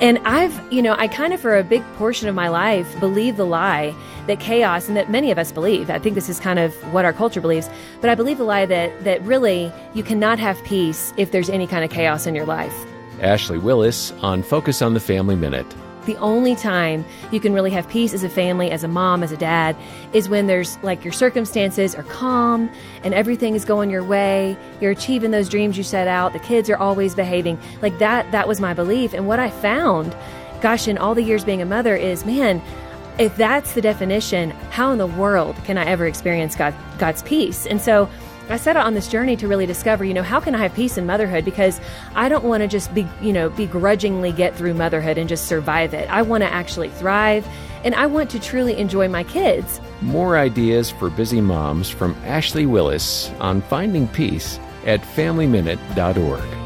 And I've, you know, I kind of for a big portion of my life believe the lie that chaos and that many of us believe. I think this is kind of what our culture believes, but I believe the lie that that really you cannot have peace if there's any kind of chaos in your life. Ashley Willis on Focus on the Family Minute. The only time you can really have peace as a family, as a mom, as a dad, is when there's like your circumstances are calm and everything is going your way. You're achieving those dreams you set out. The kids are always behaving. Like that, that was my belief. And what I found, gosh, in all the years being a mother is, man, if that's the definition, how in the world can I ever experience God, God's peace? And so I set out on this journey to really discover, you know, how can I have peace in motherhood? Because I don't want to just be, you know, begrudgingly get through motherhood and just survive it. I want to actually thrive and I want to truly enjoy my kids. More ideas for busy moms from Ashley Willis on finding peace at FamilyMinute.org.